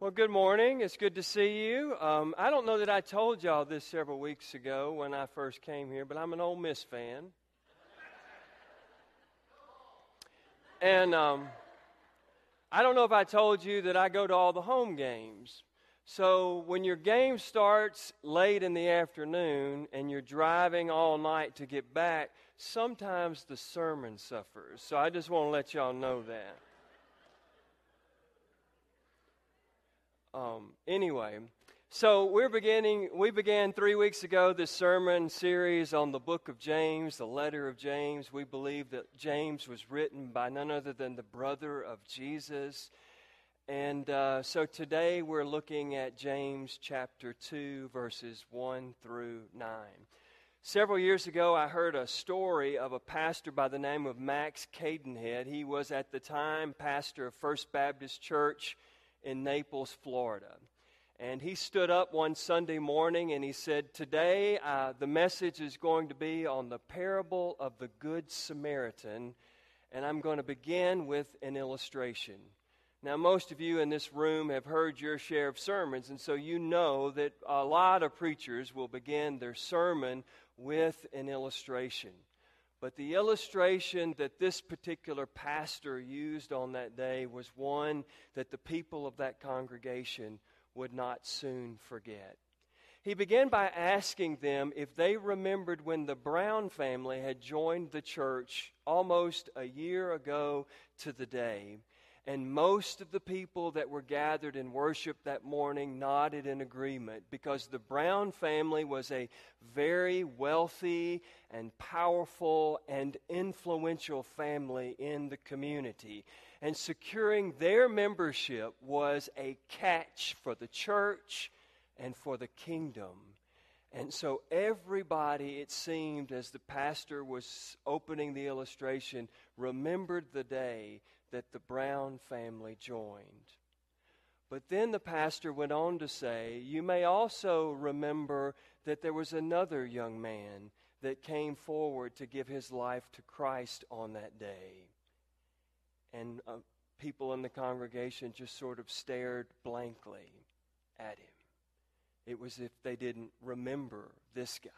Well, good morning. It's good to see you. Um, I don't know that I told y'all this several weeks ago when I first came here, but I'm an Ole Miss fan. And um, I don't know if I told you that I go to all the home games. So when your game starts late in the afternoon and you're driving all night to get back, sometimes the sermon suffers. So I just want to let y'all know that. Um, anyway, so we're beginning, we began three weeks ago this sermon series on the book of James, the letter of James. We believe that James was written by none other than the brother of Jesus. And uh, so today we're looking at James chapter 2, verses 1 through 9. Several years ago, I heard a story of a pastor by the name of Max Cadenhead. He was at the time pastor of First Baptist Church in Naples, Florida. And he stood up one Sunday morning and he said, Today uh, the message is going to be on the parable of the Good Samaritan, and I'm going to begin with an illustration. Now, most of you in this room have heard your share of sermons, and so you know that a lot of preachers will begin their sermon with an illustration. But the illustration that this particular pastor used on that day was one that the people of that congregation would not soon forget. He began by asking them if they remembered when the Brown family had joined the church almost a year ago to the day. And most of the people that were gathered in worship that morning nodded in agreement because the Brown family was a very wealthy and powerful and influential family in the community. And securing their membership was a catch for the church and for the kingdom. And so everybody, it seemed, as the pastor was opening the illustration, remembered the day that the Brown family joined. But then the pastor went on to say, You may also remember that there was another young man that came forward to give his life to Christ on that day. And uh, people in the congregation just sort of stared blankly at him. It was if they didn't remember this guy,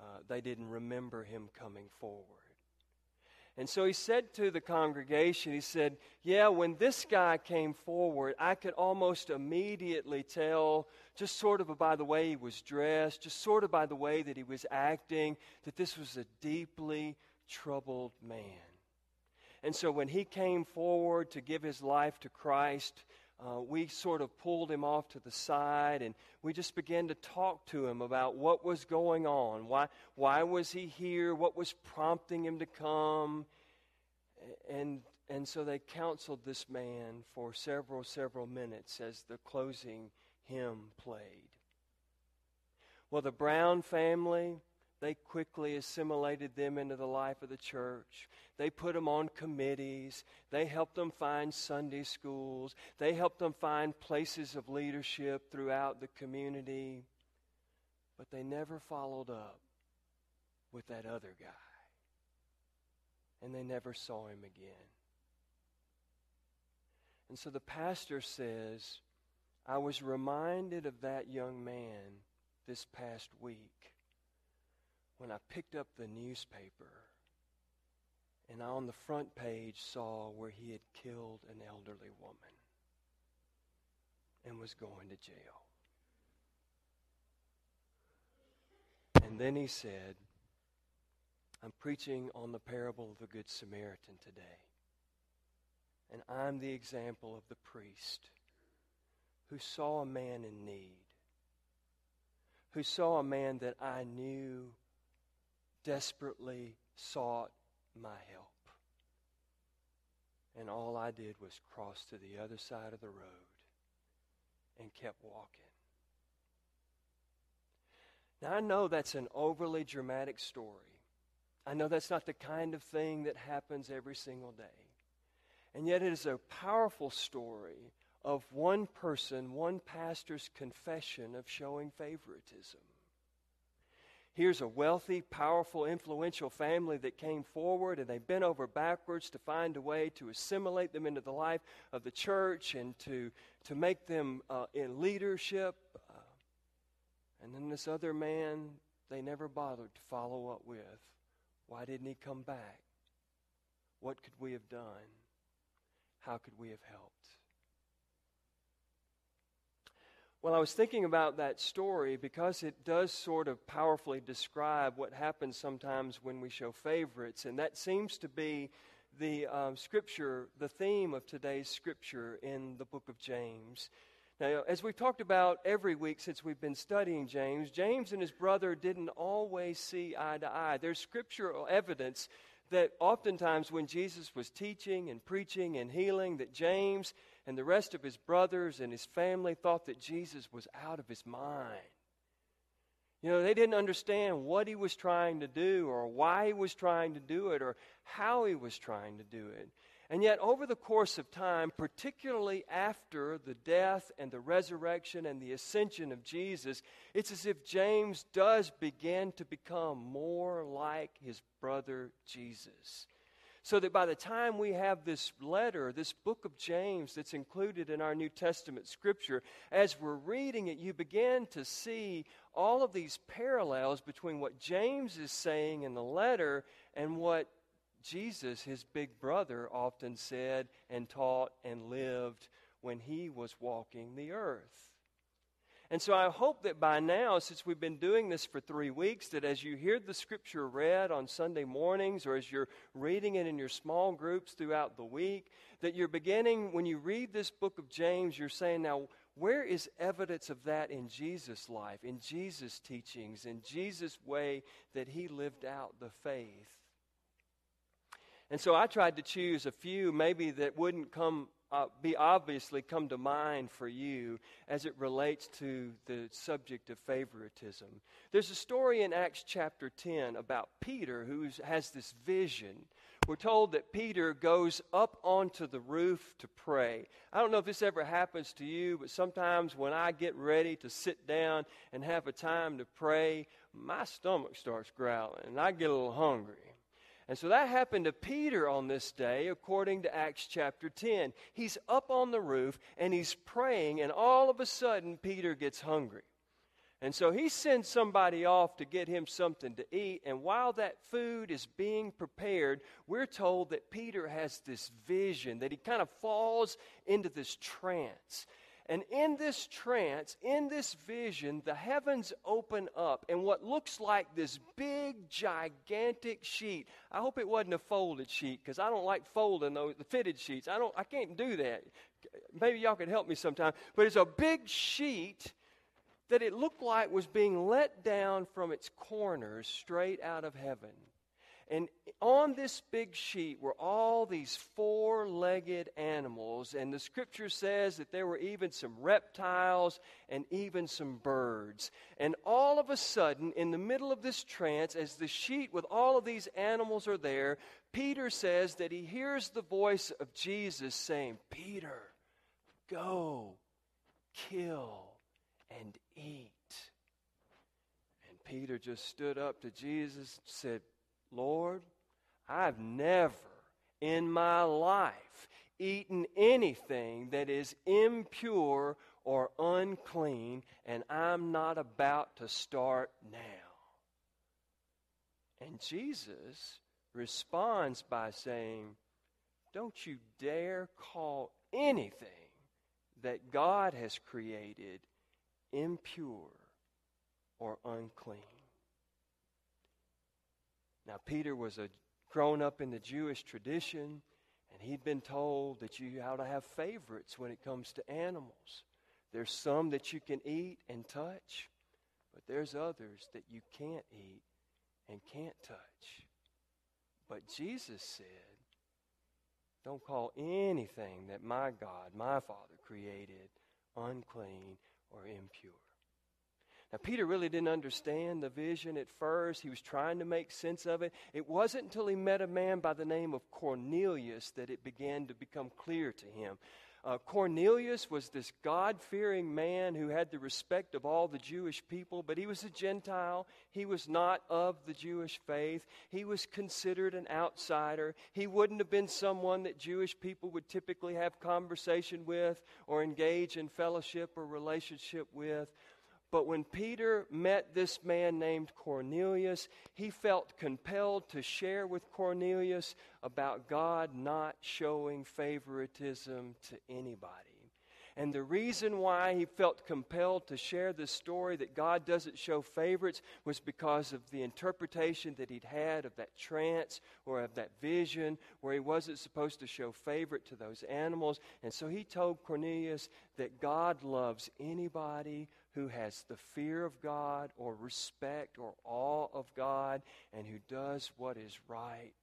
uh, they didn't remember him coming forward. And so he said to the congregation, he said, Yeah, when this guy came forward, I could almost immediately tell, just sort of by the way he was dressed, just sort of by the way that he was acting, that this was a deeply troubled man. And so when he came forward to give his life to Christ, uh, we sort of pulled him off to the side and we just began to talk to him about what was going on. Why, why was he here? What was prompting him to come? And, and so they counseled this man for several, several minutes as the closing hymn played. Well, the Brown family, they quickly assimilated them into the life of the church. They put them on committees. They helped them find Sunday schools. They helped them find places of leadership throughout the community. But they never followed up with that other guy. And they never saw him again. And so the pastor says, I was reminded of that young man this past week when I picked up the newspaper and I on the front page saw where he had killed an elderly woman and was going to jail. And then he said, I'm preaching on the parable of the Good Samaritan today. And I'm the example of the priest who saw a man in need, who saw a man that I knew desperately sought my help. And all I did was cross to the other side of the road and kept walking. Now, I know that's an overly dramatic story. I know that's not the kind of thing that happens every single day. And yet, it is a powerful story of one person, one pastor's confession of showing favoritism. Here's a wealthy, powerful, influential family that came forward and they bent over backwards to find a way to assimilate them into the life of the church and to, to make them uh, in leadership. Uh, and then this other man, they never bothered to follow up with. Why didn't he come back? What could we have done? How could we have helped? Well, I was thinking about that story because it does sort of powerfully describe what happens sometimes when we show favorites, and that seems to be the um, scripture, the theme of today's scripture in the book of James. Now, as we've talked about every week since we've been studying James, James and his brother didn't always see eye to eye. There's scriptural evidence that oftentimes when Jesus was teaching and preaching and healing, that James and the rest of his brothers and his family thought that Jesus was out of his mind. You know, they didn't understand what he was trying to do or why he was trying to do it or how he was trying to do it. And yet, over the course of time, particularly after the death and the resurrection and the ascension of Jesus, it's as if James does begin to become more like his brother Jesus. So that by the time we have this letter, this book of James that's included in our New Testament scripture, as we're reading it, you begin to see all of these parallels between what James is saying in the letter and what Jesus, his big brother, often said and taught and lived when he was walking the earth. And so I hope that by now, since we've been doing this for three weeks, that as you hear the scripture read on Sunday mornings or as you're reading it in your small groups throughout the week, that you're beginning, when you read this book of James, you're saying, now, where is evidence of that in Jesus' life, in Jesus' teachings, in Jesus' way that he lived out the faith? And so I tried to choose a few maybe that wouldn't come uh, be obviously come to mind for you as it relates to the subject of favoritism. There's a story in Acts chapter 10 about Peter who has this vision. We're told that Peter goes up onto the roof to pray. I don't know if this ever happens to you, but sometimes when I get ready to sit down and have a time to pray, my stomach starts growling and I get a little hungry. And so that happened to Peter on this day, according to Acts chapter 10. He's up on the roof and he's praying, and all of a sudden, Peter gets hungry. And so he sends somebody off to get him something to eat. And while that food is being prepared, we're told that Peter has this vision, that he kind of falls into this trance. And in this trance, in this vision, the heavens open up, and what looks like this big, gigantic sheet. I hope it wasn't a folded sheet because I don't like folding those the fitted sheets. I don't. I can't do that. Maybe y'all could help me sometime. But it's a big sheet that it looked like was being let down from its corners straight out of heaven. And on this big sheet were all these four legged animals. And the scripture says that there were even some reptiles and even some birds. And all of a sudden, in the middle of this trance, as the sheet with all of these animals are there, Peter says that he hears the voice of Jesus saying, Peter, go, kill, and eat. And Peter just stood up to Jesus and said, Lord, I've never in my life eaten anything that is impure or unclean, and I'm not about to start now. And Jesus responds by saying, Don't you dare call anything that God has created impure or unclean. Now, Peter was a grown up in the Jewish tradition, and he'd been told that you ought to have favorites when it comes to animals. There's some that you can eat and touch, but there's others that you can't eat and can't touch. But Jesus said, Don't call anything that my God, my Father, created unclean or impure. Now, Peter really didn't understand the vision at first. He was trying to make sense of it. It wasn't until he met a man by the name of Cornelius that it began to become clear to him. Uh, Cornelius was this God fearing man who had the respect of all the Jewish people, but he was a Gentile. He was not of the Jewish faith. He was considered an outsider. He wouldn't have been someone that Jewish people would typically have conversation with or engage in fellowship or relationship with. But when Peter met this man named Cornelius, he felt compelled to share with Cornelius about God not showing favoritism to anybody. And the reason why he felt compelled to share this story that God doesn't show favorites was because of the interpretation that he'd had of that trance or of that vision where he wasn't supposed to show favorite to those animals. And so he told Cornelius that God loves anybody who has the fear of God or respect or awe of God and who does what is right.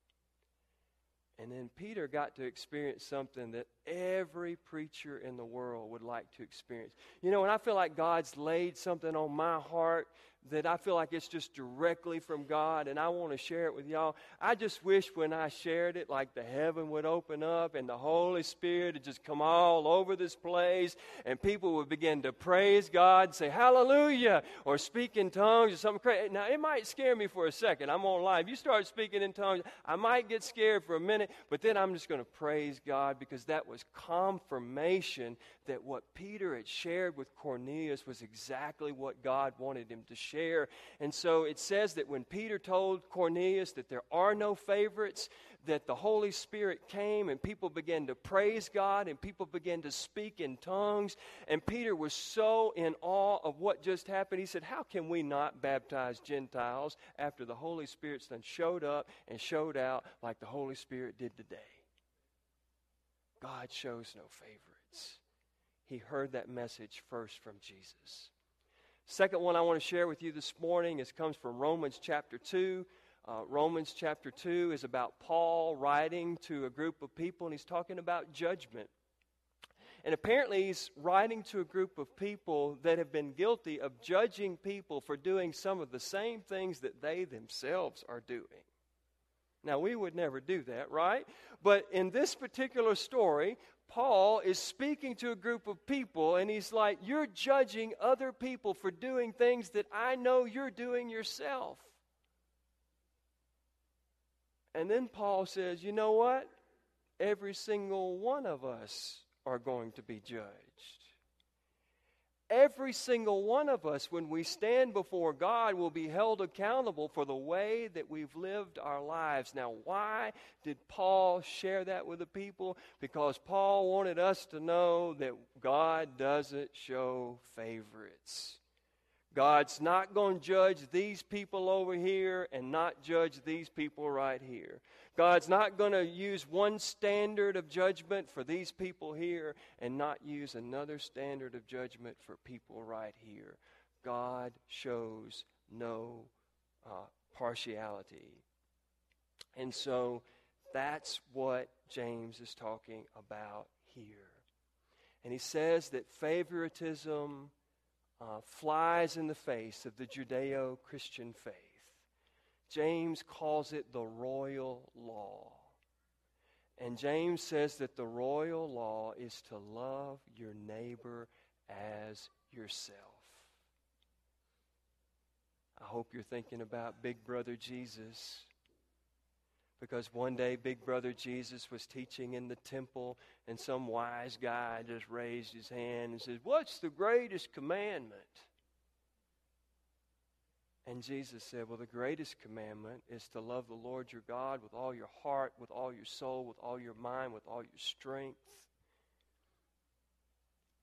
And then Peter got to experience something that every preacher in the world would like to experience. You know, when I feel like God's laid something on my heart that I feel like it's just directly from God and I want to share it with y'all. I just wish when I shared it, like the heaven would open up and the Holy Spirit would just come all over this place and people would begin to praise God, say hallelujah, or speak in tongues or something crazy. Now, it might scare me for a second. I'm on live. You start speaking in tongues, I might get scared for a minute, but then I'm just going to praise God because that was confirmation that what Peter had shared with Cornelius was exactly what God wanted him to share. And so it says that when Peter told Cornelius that there are no favorites, that the Holy Spirit came and people began to praise God and people began to speak in tongues. And Peter was so in awe of what just happened. He said, How can we not baptize Gentiles after the Holy Spirit's then showed up and showed out like the Holy Spirit did today? God shows no favorites he heard that message first from Jesus. Second one I want to share with you this morning is comes from Romans chapter 2. Uh, Romans chapter 2 is about Paul writing to a group of people, and he's talking about judgment. And apparently, he's writing to a group of people that have been guilty of judging people for doing some of the same things that they themselves are doing. Now, we would never do that, right? But in this particular story, Paul is speaking to a group of people, and he's like, You're judging other people for doing things that I know you're doing yourself. And then Paul says, You know what? Every single one of us are going to be judged. Every single one of us, when we stand before God, will be held accountable for the way that we've lived our lives. Now, why did Paul share that with the people? Because Paul wanted us to know that God doesn't show favorites. God's not going to judge these people over here and not judge these people right here. God's not going to use one standard of judgment for these people here and not use another standard of judgment for people right here. God shows no uh, partiality. And so that's what James is talking about here. And he says that favoritism uh, flies in the face of the Judeo Christian faith. James calls it the royal law. And James says that the royal law is to love your neighbor as yourself. I hope you're thinking about Big Brother Jesus because one day Big Brother Jesus was teaching in the temple, and some wise guy just raised his hand and said, What's the greatest commandment? And Jesus said, Well, the greatest commandment is to love the Lord your God with all your heart, with all your soul, with all your mind, with all your strength,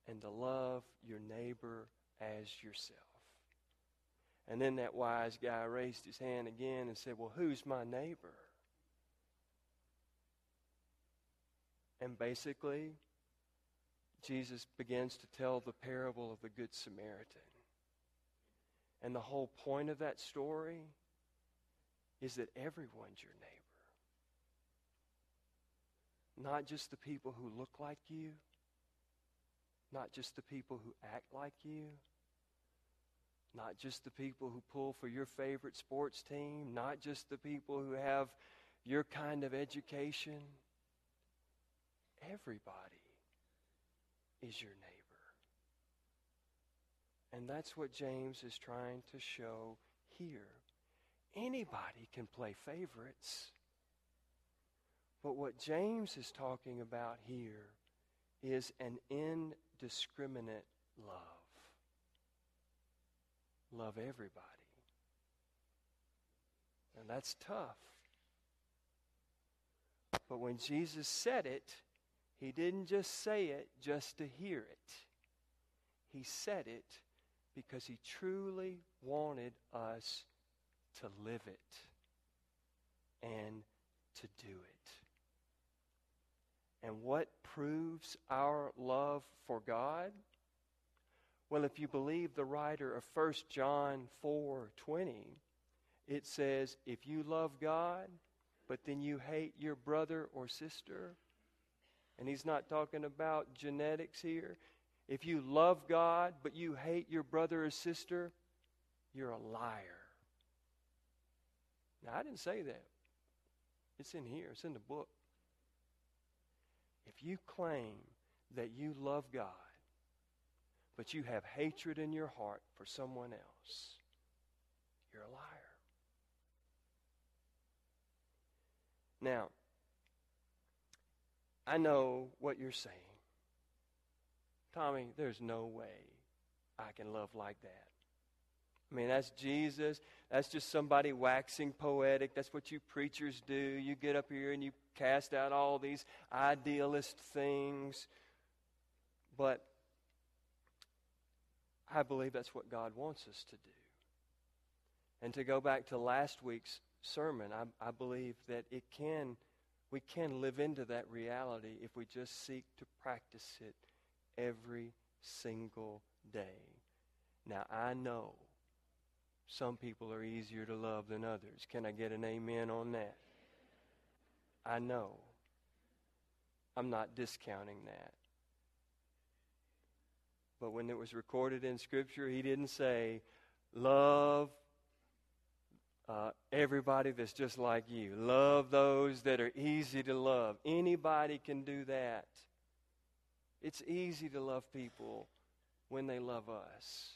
and to love your neighbor as yourself. And then that wise guy raised his hand again and said, Well, who's my neighbor? And basically, Jesus begins to tell the parable of the Good Samaritan. And the whole point of that story is that everyone's your neighbor. Not just the people who look like you, not just the people who act like you, not just the people who pull for your favorite sports team, not just the people who have your kind of education everybody is your neighbor. And that's what James is trying to show here. Anybody can play favorites. But what James is talking about here is an indiscriminate love. Love everybody. And that's tough. But when Jesus said it, he didn't just say it just to hear it. He said it because he truly wanted us to live it and to do it. And what proves our love for God? Well, if you believe the writer of 1 John 4:20, it says, if you love God, but then you hate your brother or sister, and he's not talking about genetics here. If you love God, but you hate your brother or sister, you're a liar. Now, I didn't say that. It's in here, it's in the book. If you claim that you love God, but you have hatred in your heart for someone else, you're a liar. Now, I know what you're saying. Tommy, there's no way I can love like that. I mean, that's Jesus. That's just somebody waxing poetic. That's what you preachers do. You get up here and you cast out all these idealist things. But I believe that's what God wants us to do. And to go back to last week's sermon, I, I believe that it can, we can live into that reality if we just seek to practice it every single day. Now, I know some people are easier to love than others. Can I get an amen on that? I know. I'm not discounting that. But when it was recorded in Scripture, he didn't say, Love uh, everybody that's just like you. Love those that are easy to love. Anybody can do that. It's easy to love people when they love us.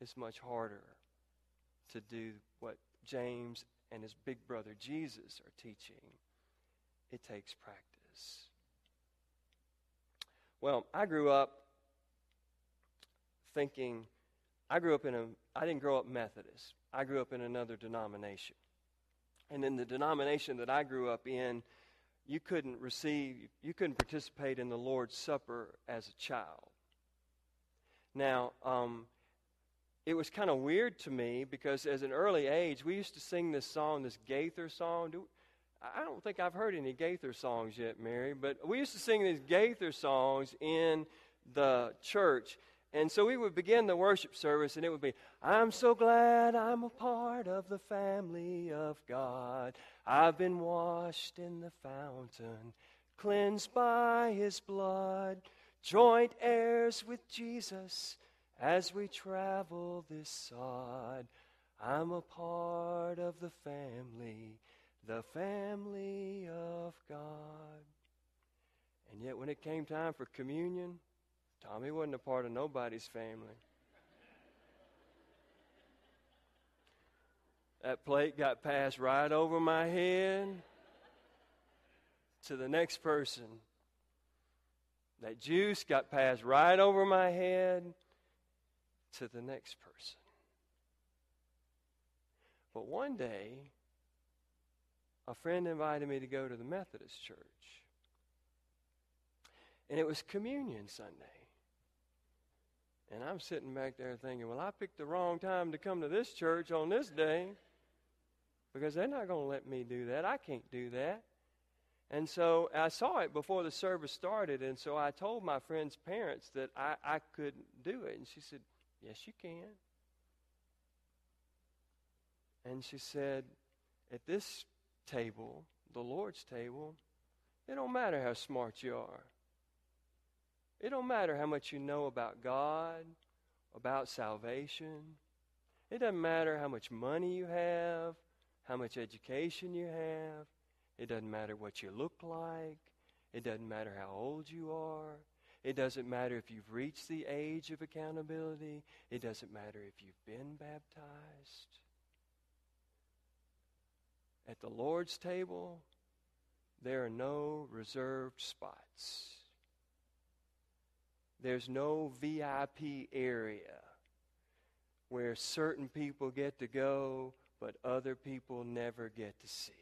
It's much harder to do what James and his big brother Jesus are teaching. It takes practice. Well, I grew up thinking I grew up in a, I didn't grow up Methodist. I grew up in another denomination. And in the denomination that I grew up in, you couldn't receive, you couldn't participate in the Lord's Supper as a child. Now, um, it was kind of weird to me because as an early age, we used to sing this song, this Gaither song. Do, I don't think I've heard any Gaither songs yet, Mary, but we used to sing these Gaither songs in the church. And so we would begin the worship service, and it would be, I'm so glad I'm a part of the family of God. I've been washed in the fountain, cleansed by his blood, joint heirs with Jesus as we travel this sod. I'm a part of the family, the family of God. And yet, when it came time for communion, Tommy wasn't a part of nobody's family. That plate got passed right over my head to the next person. That juice got passed right over my head to the next person. But one day, a friend invited me to go to the Methodist church. And it was Communion Sunday. And I'm sitting back there thinking, well, I picked the wrong time to come to this church on this day because they're not going to let me do that. I can't do that. And so I saw it before the service started, and so I told my friend's parents that I, I couldn't do it. And she said, Yes, you can. And she said, At this table, the Lord's table, it don't matter how smart you are. It don't matter how much you know about God, about salvation. It doesn't matter how much money you have, how much education you have. It doesn't matter what you look like. It doesn't matter how old you are. It doesn't matter if you've reached the age of accountability. It doesn't matter if you've been baptized. At the Lord's table, there are no reserved spots. There's no VIP area where certain people get to go, but other people never get to see.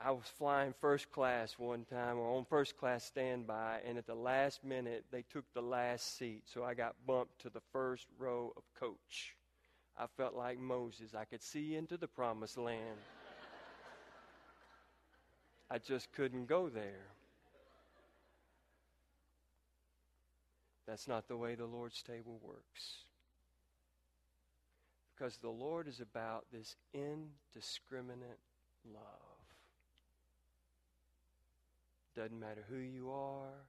I was flying first class one time or on first class standby, and at the last minute, they took the last seat, so I got bumped to the first row of coach. I felt like Moses. I could see into the promised land. I just couldn't go there. That's not the way the Lord's table works. Because the Lord is about this indiscriminate love. Doesn't matter who you are,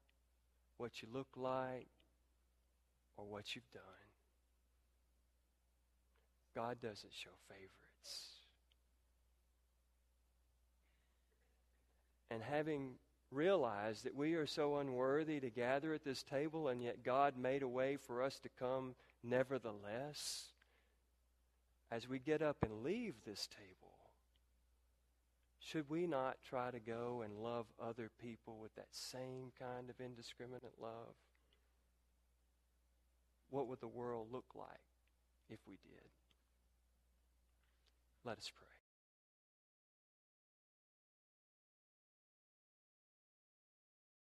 what you look like, or what you've done. God doesn't show favorites. And having realized that we are so unworthy to gather at this table, and yet God made a way for us to come nevertheless, as we get up and leave this table, should we not try to go and love other people with that same kind of indiscriminate love? What would the world look like if we did? Let us pray.